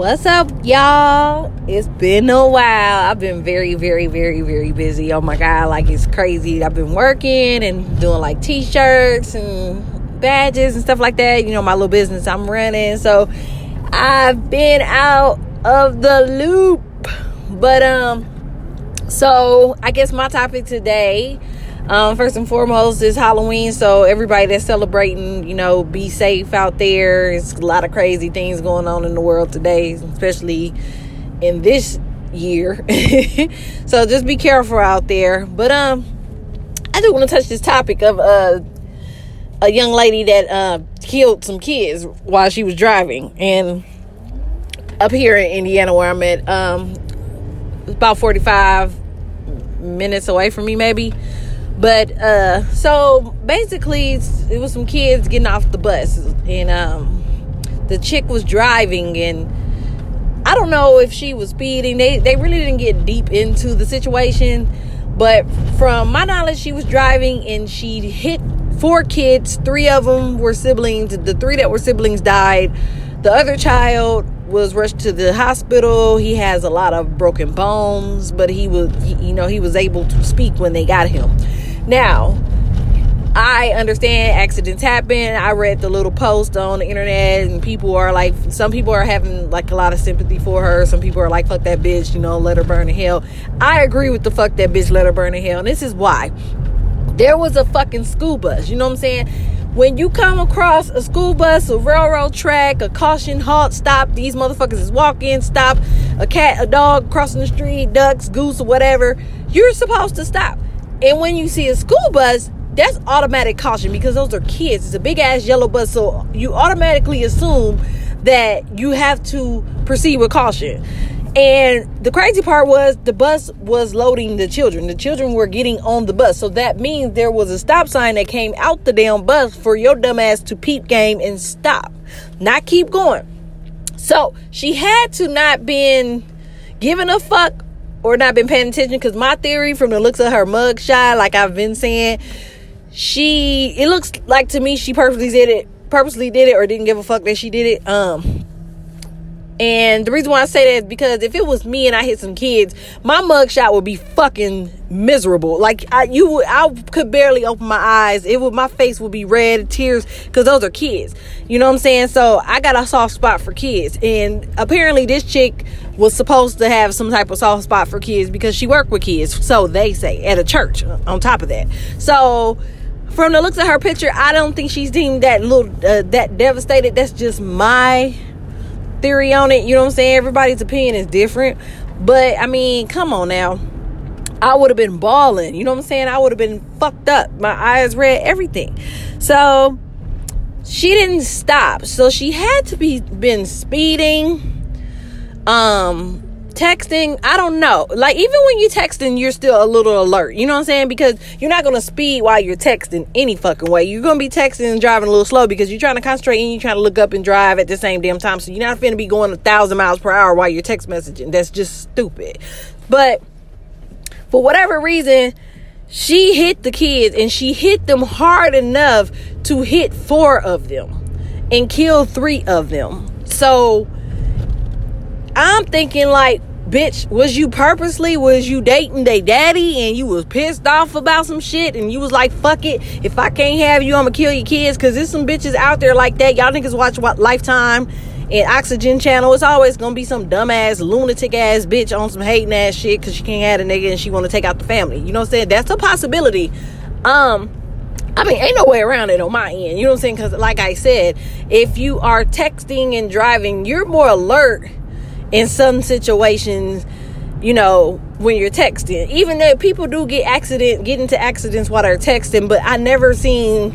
What's up, y'all? It's been a while. I've been very, very, very, very busy. Oh my God, like it's crazy. I've been working and doing like t shirts and badges and stuff like that. You know, my little business I'm running. So I've been out of the loop. But, um, so I guess my topic today um, first and foremost, is Halloween, so everybody that's celebrating, you know, be safe out there. It's a lot of crazy things going on in the world today, especially in this year. so just be careful out there. But um, I do want to touch this topic of uh a young lady that uh killed some kids while she was driving, and up here in Indiana where I'm at, um, about 45 minutes away from me, maybe but uh, so basically, it was some kids getting off the bus, and um, the chick was driving, and I don't know if she was speeding. They they really didn't get deep into the situation, but from my knowledge, she was driving and she hit four kids. Three of them were siblings. The three that were siblings died. The other child was rushed to the hospital. He has a lot of broken bones, but he was, you know, he was able to speak when they got him. Now, I understand accidents happen. I read the little post on the internet, and people are like, some people are having like a lot of sympathy for her. Some people are like, fuck that bitch, you know, let her burn in hell. I agree with the fuck that bitch, let her burn in hell. And this is why. There was a fucking school bus, you know what I'm saying? When you come across a school bus, a railroad track, a caution, halt, stop, these motherfuckers is walking, stop, a cat, a dog crossing the street, ducks, goose, or whatever, you're supposed to stop and when you see a school bus, that's automatic caution because those are kids. It's a big ass yellow bus, so you automatically assume that you have to proceed with caution. And the crazy part was the bus was loading the children. The children were getting on the bus. So that means there was a stop sign that came out the damn bus for your dumbass to peep game and stop. Not keep going. So she had to not been giving a fuck or not been paying attention because my theory from the looks of her mug shot, like I've been saying, she it looks like to me she purposely did it, purposely did it, or didn't give a fuck that she did it. Um, and the reason why I say that is because if it was me and I hit some kids, my mugshot would be fucking miserable. Like I, you, I could barely open my eyes. It would, my face would be red, tears, because those are kids. You know what I'm saying? So I got a soft spot for kids, and apparently this chick was supposed to have some type of soft spot for kids because she worked with kids. So they say at a church. On top of that, so from the looks of her picture, I don't think she's deemed that little uh, that devastated. That's just my theory on it. You know what I'm saying? Everybody's opinion is different. But I mean, come on now. I would have been bawling. You know what I'm saying? I would have been fucked up. My eyes red, everything. So she didn't stop. So she had to be been speeding. Um texting, I don't know. Like even when you're texting, you're still a little alert. You know what I'm saying? Because you're not gonna speed while you're texting any fucking way. You're gonna be texting and driving a little slow because you're trying to concentrate and you're trying to look up and drive at the same damn time. So you're not gonna be going a thousand miles per hour while you're text messaging. That's just stupid. But for whatever reason, she hit the kids and she hit them hard enough to hit four of them and kill three of them. So I'm thinking like bitch, was you purposely, was you dating they daddy and you was pissed off about some shit and you was like, fuck it, if I can't have you, I'm gonna kill your kids? Cause there's some bitches out there like that. Y'all niggas watch what Lifetime and Oxygen Channel. It's always gonna be some dumbass, lunatic ass bitch on some hating ass shit cause she can't have a nigga and she wanna take out the family. You know what I'm saying? That's a possibility. Um, I mean, ain't no way around it on my end. You know what I'm saying? Because, like I said, if you are texting and driving, you're more alert in some situations you know when you're texting. Even though people do get accident get into accidents while they're texting but i never seen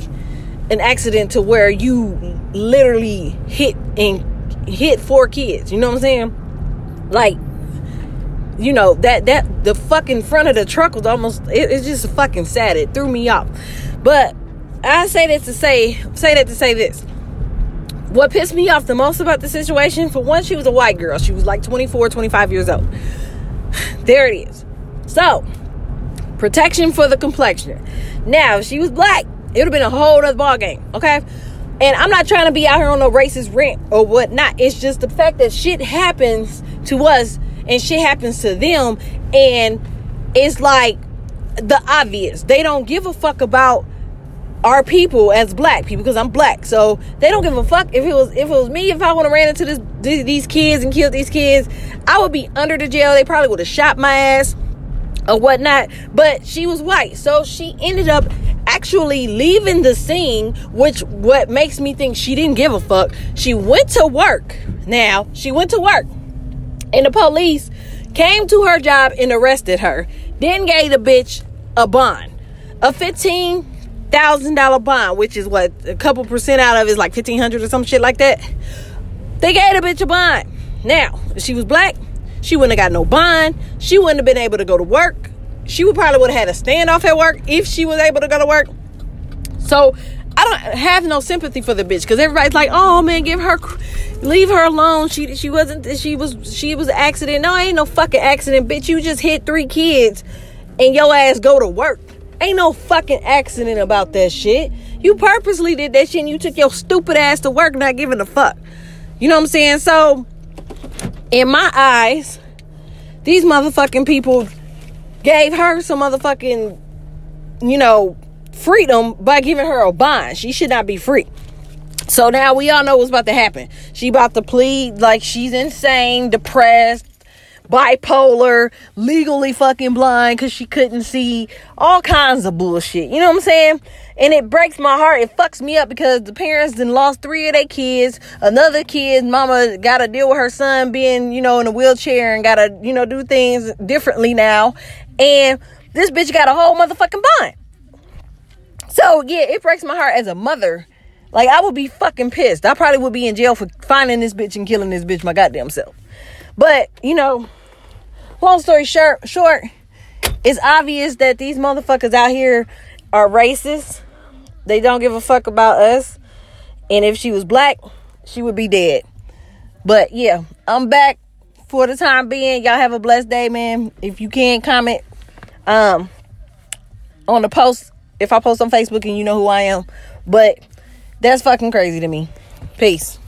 an accident to where you literally hit and hit four kids you know what i'm saying? Like you know that that the fucking front of the truck was almost it, it's just fucking sad. It threw me off. But i say that to say say that to say this what pissed me off the most about the situation, for one, she was a white girl. She was like 24, 25 years old. There it is. So, protection for the complexion. Now, if she was black, it would have been a whole other ball game, okay? And I'm not trying to be out here on no racist rant or whatnot. It's just the fact that shit happens to us and shit happens to them. And it's like the obvious. They don't give a fuck about our people as black people because I'm black. So they don't give a fuck if it was if it was me if I would have ran into this these kids and killed these kids, I would be under the jail. They probably would have shot my ass or whatnot. But she was white, so she ended up actually leaving the scene, which what makes me think she didn't give a fuck. She went to work. Now she went to work, and the police came to her job and arrested her. Then gave the bitch a bond, a fifteen thousand dollar bond, which is what a couple percent out of is like fifteen hundred or some shit like that. They gave the bitch a bond. Now, if she was black, she wouldn't have got no bond. She wouldn't have been able to go to work. She would probably would have had a standoff at work if she was able to go to work. So I don't have no sympathy for the bitch because everybody's like, "Oh man, give her, leave her alone. She she wasn't she was she was an accident. No, ain't no fucking accident, bitch. You just hit three kids, and your ass go to work. Ain't no fucking accident about that shit. You purposely did that shit and you took your stupid ass to work not giving a fuck. You know what I'm saying? So, in my eyes, these motherfucking people gave her some motherfucking, you know, freedom by giving her a bond. She should not be free. So now we all know what's about to happen. She about to plead like she's insane, depressed, bipolar, legally fucking blind because she couldn't see all kinds of bullshit. You know what I'm saying? And it breaks my heart. It fucks me up because the parents then lost three of their kids. Another kid, mama got to deal with her son being, you know, in a wheelchair and got to, you know, do things differently now. And this bitch got a whole motherfucking bond. So yeah, it breaks my heart as a mother. Like I would be fucking pissed. I probably would be in jail for finding this bitch and killing this bitch my goddamn self. But, you know, long story short, short, it's obvious that these motherfuckers out here are racist. They don't give a fuck about us. And if she was black, she would be dead. But yeah, I'm back for the time being. Y'all have a blessed day, man. If you can comment um on the post, if I post on Facebook and you know who I am. But that's fucking crazy to me. Peace.